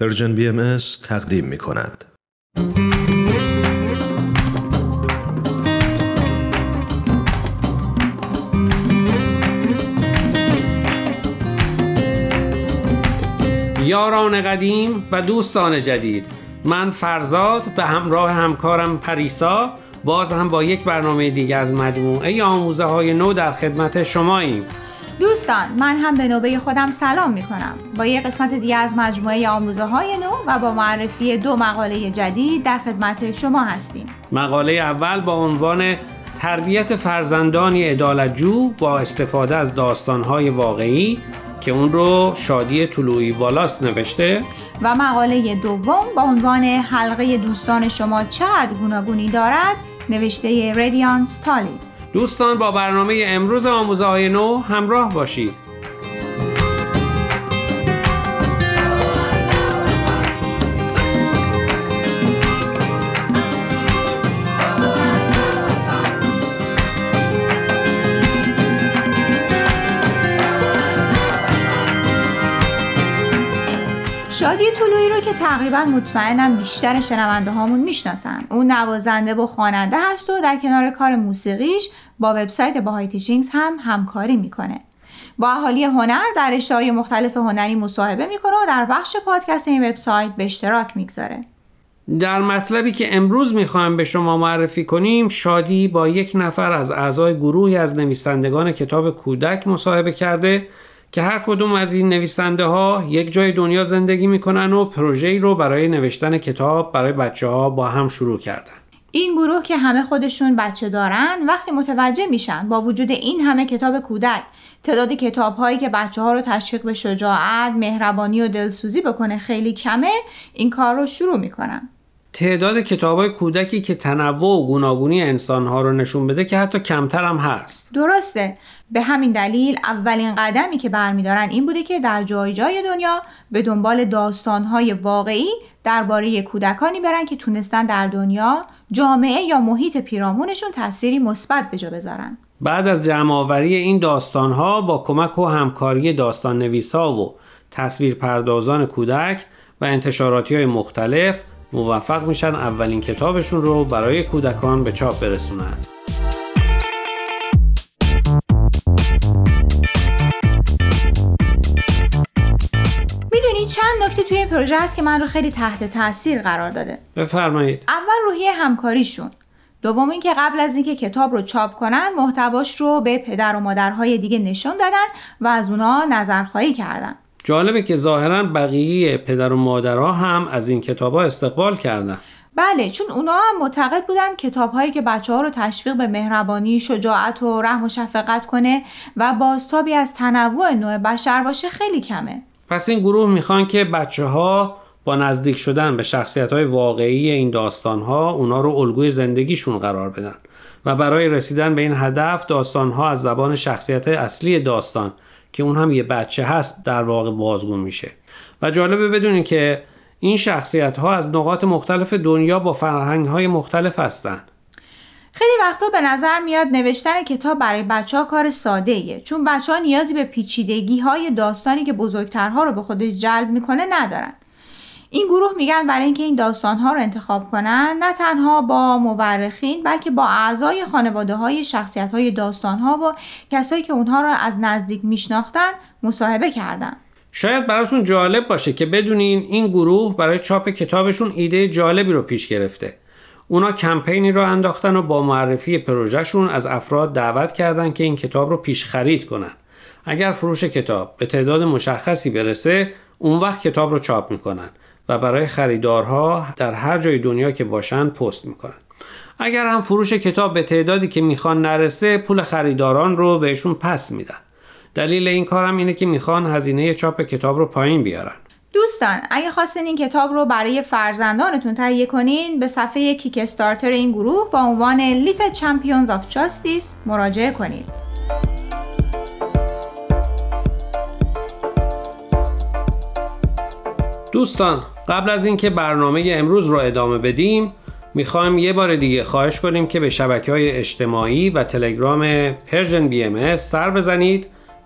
پرژن بی ام تقدیم می کند. یاران قدیم و دوستان جدید من فرزاد به همراه همکارم پریسا باز هم با یک برنامه دیگه از مجموعه آموزه های نو در خدمت شماییم دوستان من هم به نوبه خودم سلام می کنم با یک قسمت دیگه از مجموعه آموزه های نو و با معرفی دو مقاله جدید در خدمت شما هستیم. مقاله اول با عنوان تربیت فرزندانی ادالتجو با استفاده از داستانهای واقعی که اون رو شادی طلوعی والاس نوشته. و مقاله دوم با عنوان حلقه دوستان شما چقدر گوناگونی دارد نوشته ردیان ستالی دوستان با برنامه امروز آموزه های نو همراه باشید. شادی طلوعی رو که تقریبا مطمئنم بیشتر شنونده هامون می‌شناسن. اون نوازنده و خواننده هست و در کنار کار موسیقیش با وبسایت باهای تیشینگز هم همکاری می‌کنه. با اهالی هنر در رشته‌های مختلف هنری مصاحبه می‌کنه و در بخش پادکست این وبسایت به اشتراک می‌گذاره. در مطلبی که امروز می‌خوایم به شما معرفی کنیم شادی با یک نفر از اعضای گروهی از نویسندگان کتاب کودک مصاحبه کرده. که هر کدوم از این نویسنده ها یک جای دنیا زندگی می‌کنن و پروژه‌ای رو برای نوشتن کتاب برای بچه ها با هم شروع کردن. این گروه که همه خودشون بچه دارن وقتی متوجه میشن با وجود این همه کتاب کودک تعداد کتاب هایی که بچه ها رو تشویق به شجاعت، مهربانی و دلسوزی بکنه خیلی کمه این کار رو شروع می‌کنن. تعداد کتاب های کودکی که تنوع و گوناگونی انسان ها رو نشون بده که حتی کمتر هم هست. درسته. به همین دلیل اولین قدمی که برمیدارن این بوده که در جای جای دنیا به دنبال داستانهای واقعی درباره کودکانی برن که تونستن در دنیا جامعه یا محیط پیرامونشون تأثیری مثبت به جا بذارن. بعد از جمعآوری این داستانها با کمک و همکاری داستان نویسا و تصویر پردازان کودک و انتشاراتی های مختلف موفق میشن اولین کتابشون رو برای کودکان به چاپ برسونند. نکته توی این پروژه هست که من رو خیلی تحت تاثیر قرار داده. بفرمایید. اول روحیه همکاریشون. دوم اینکه قبل از اینکه کتاب رو چاپ کنن محتواش رو به پدر و مادرهای دیگه نشون دادن و از اونا نظرخواهی کردن. جالبه که ظاهرا بقیه پدر و مادرها هم از این کتاب ها استقبال کردن. بله چون اونا هم معتقد بودن کتاب هایی که بچه ها رو تشویق به مهربانی، شجاعت و رحم و شفقت کنه و بازتابی از تنوع نوع بشر باشه خیلی کمه. پس این گروه می‌خوان که بچه ها با نزدیک شدن به شخصیت های واقعی این داستان ها اونا رو الگوی زندگیشون قرار بدن و برای رسیدن به این هدف داستان ها از زبان شخصیت اصلی داستان که اون هم یه بچه هست در واقع بازگو میشه. و جالبه بدونین که این شخصیت ها از نقاط مختلف دنیا با فرهنگ های مختلف هستند خیلی وقتا به نظر میاد نوشتن کتاب برای بچه ها کار ساده ایه چون بچه ها نیازی به پیچیدگی های داستانی که بزرگترها رو به خودش جلب می‌کنه ندارن. این گروه میگن برای اینکه این داستان ها رو انتخاب کنن نه تنها با مورخین بلکه با اعضای خانواده های شخصیت های داستان ها و کسایی که اونها رو از نزدیک میشناختن مصاحبه کردن. شاید براتون جالب باشه که بدونین این گروه برای چاپ کتابشون ایده جالبی رو پیش گرفته. اونا کمپینی رو انداختن و با معرفی پروژهشون از افراد دعوت کردن که این کتاب رو پیش خرید کنن. اگر فروش کتاب به تعداد مشخصی برسه اون وقت کتاب رو چاپ می‌کنن و برای خریدارها در هر جای دنیا که باشن پست می‌کنن. اگر هم فروش کتاب به تعدادی که می‌خوان نرسه پول خریداران رو بهشون پس میدن. دلیل این کارم اینه که می‌خوان هزینه چاپ کتاب رو پایین بیارن. دوستان اگه خواستین این کتاب رو برای فرزندانتون تهیه کنین به صفحه کیک استارتر این گروه با عنوان Little Champions of Justice مراجعه کنید. دوستان قبل از اینکه برنامه امروز رو ادامه بدیم می‌خوایم یه بار دیگه خواهش کنیم که به شبکه های اجتماعی و تلگرام Persian BM سر بزنید.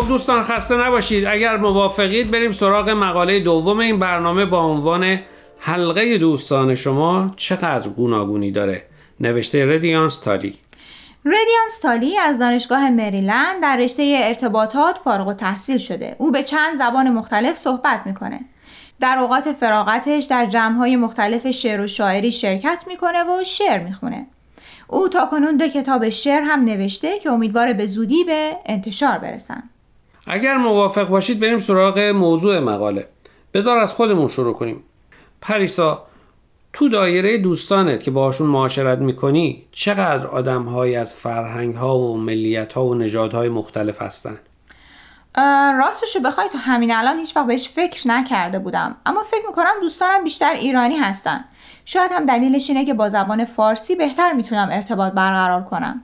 خب دوستان خسته نباشید. اگر موافقید بریم سراغ مقاله دوم این برنامه با عنوان حلقه دوستان شما چقدر گوناگونی داره. نوشته ردیانس تالی ردیانس تالی از دانشگاه مریلند در رشته ارتباطات فارغ و تحصیل شده. او به چند زبان مختلف صحبت می‌کنه. در اوقات فراغتش در جمعهای مختلف شعر و شاعری شرکت می‌کنه و شعر می‌خونه. او تا کنون دو کتاب شعر هم نوشته که امیدواره به زودی به انتشار برسن. اگر موافق باشید بریم سراغ موضوع مقاله. بذار از خودمون شروع کنیم. پریسا تو دایره دوستانت که باشون معاشرت می‌کنی چقدر آدم از فرهنگ ها و ملیت ها و نژادهای های مختلف هستن؟ راستشو بخوای تو همین الان هیچ وقت بهش فکر نکرده بودم. اما فکر می‌کنم دوستانم بیشتر ایرانی هستن. شاید هم دلیلش اینه که با زبان فارسی بهتر می‌تونم ارتباط برقرار کنم.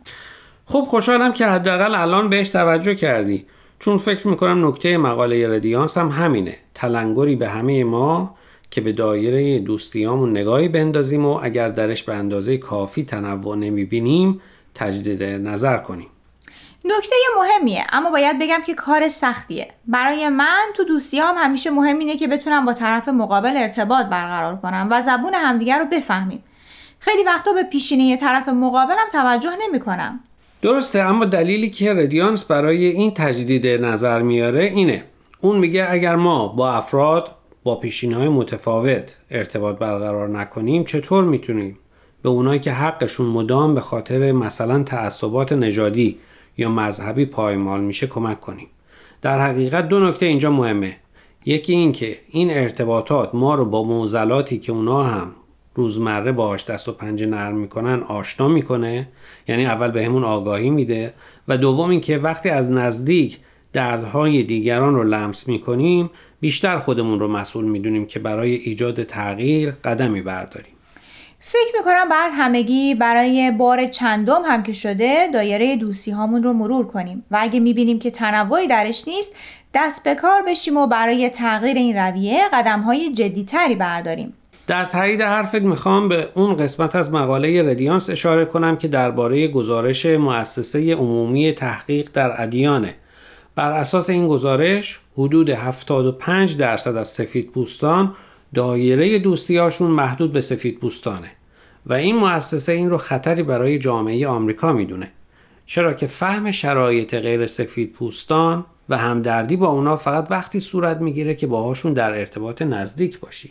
خب خوشحالم که حداقل الان بهش توجه کردی. چون فکر می‌کنم نکته مقاله ردیانس هم همینه. تلنگری به همه ما که به دایره دوستیامون نگاهی بندازیم و اگر درش به اندازه کافی تنوع نمی‌بینیم تجدید نظر کنیم. نکته مهمیه اما باید بگم که کار سختیه. برای من تو دوستی هم همیشه مهم اینه که بتونم با طرف مقابل ارتباط برقرار کنم و زبون همدیگر رو بفهمیم. خیلی وقتا به پیشینه طرف مقابلم توجه نمی کنم. درسته اما دلیلی که ردیانس برای این تجدید نظر میاره اینه. اون میگه اگر ما با افراد با پیشین های متفاوت ارتباط برقرار نکنیم چطور می‌تونیم به اونایی که حقشون مدام به خاطر مثلا تعصبات نژادی یا مذهبی پایمال میشه کمک کنیم؟ در حقیقت دو نکته اینجا مهمه. یکی این که این ارتباطات ما رو با موزلاتی که اونا هم روزمره باهاش دست و پنجه نرم می‌کنن آشنا می‌کنه. یعنی اول به همون آگاهی میده. و دوم اینکه وقتی از نزدیک دردهای دیگران رو لمس می‌کنیم بیشتر خودمون رو مسئول می‌دونیم که برای ایجاد تغییر قدمی برداریم. فکر می‌کنم بعد همگی برای بار چندم هم که شده دایره دوستی هامون رو مرور کنیم. و اگه می‌بینیم که تنوعی درش نیست دست به کار بشیم و برای تغییر این رویه قدم های جدیتری برداریم. در تایید حرفت می‌خوام به اون قسمت از مقاله ردیانس اشاره کنم که درباره گزارش مؤسسه عمومی تحقیق در ادیانه. بر اساس این گزارش حدود 75 درصد از سفید پوستان دایره دوستیاشون محدود به سفید پوستانه و این مؤسسه این رو خطری برای جامعه آمریکا می‌دونه. چرا که فهم شرایط غیر سفید پوستان و همدردی با اونا فقط وقتی صورت می‌گیره که باهاشون در ارتباط نزدیک باشی.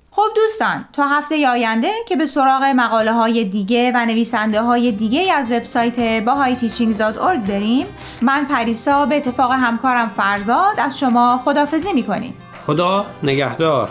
خب دوستان تا هفته آینده که به سراغ مقاله های دیگه و نویسنده های دیگه از وبسایت bahayteachings.org بریم من پریسا به اتفاق همکارم فرزاد از شما خدافزی می‌کنیم. خدا نگهدار.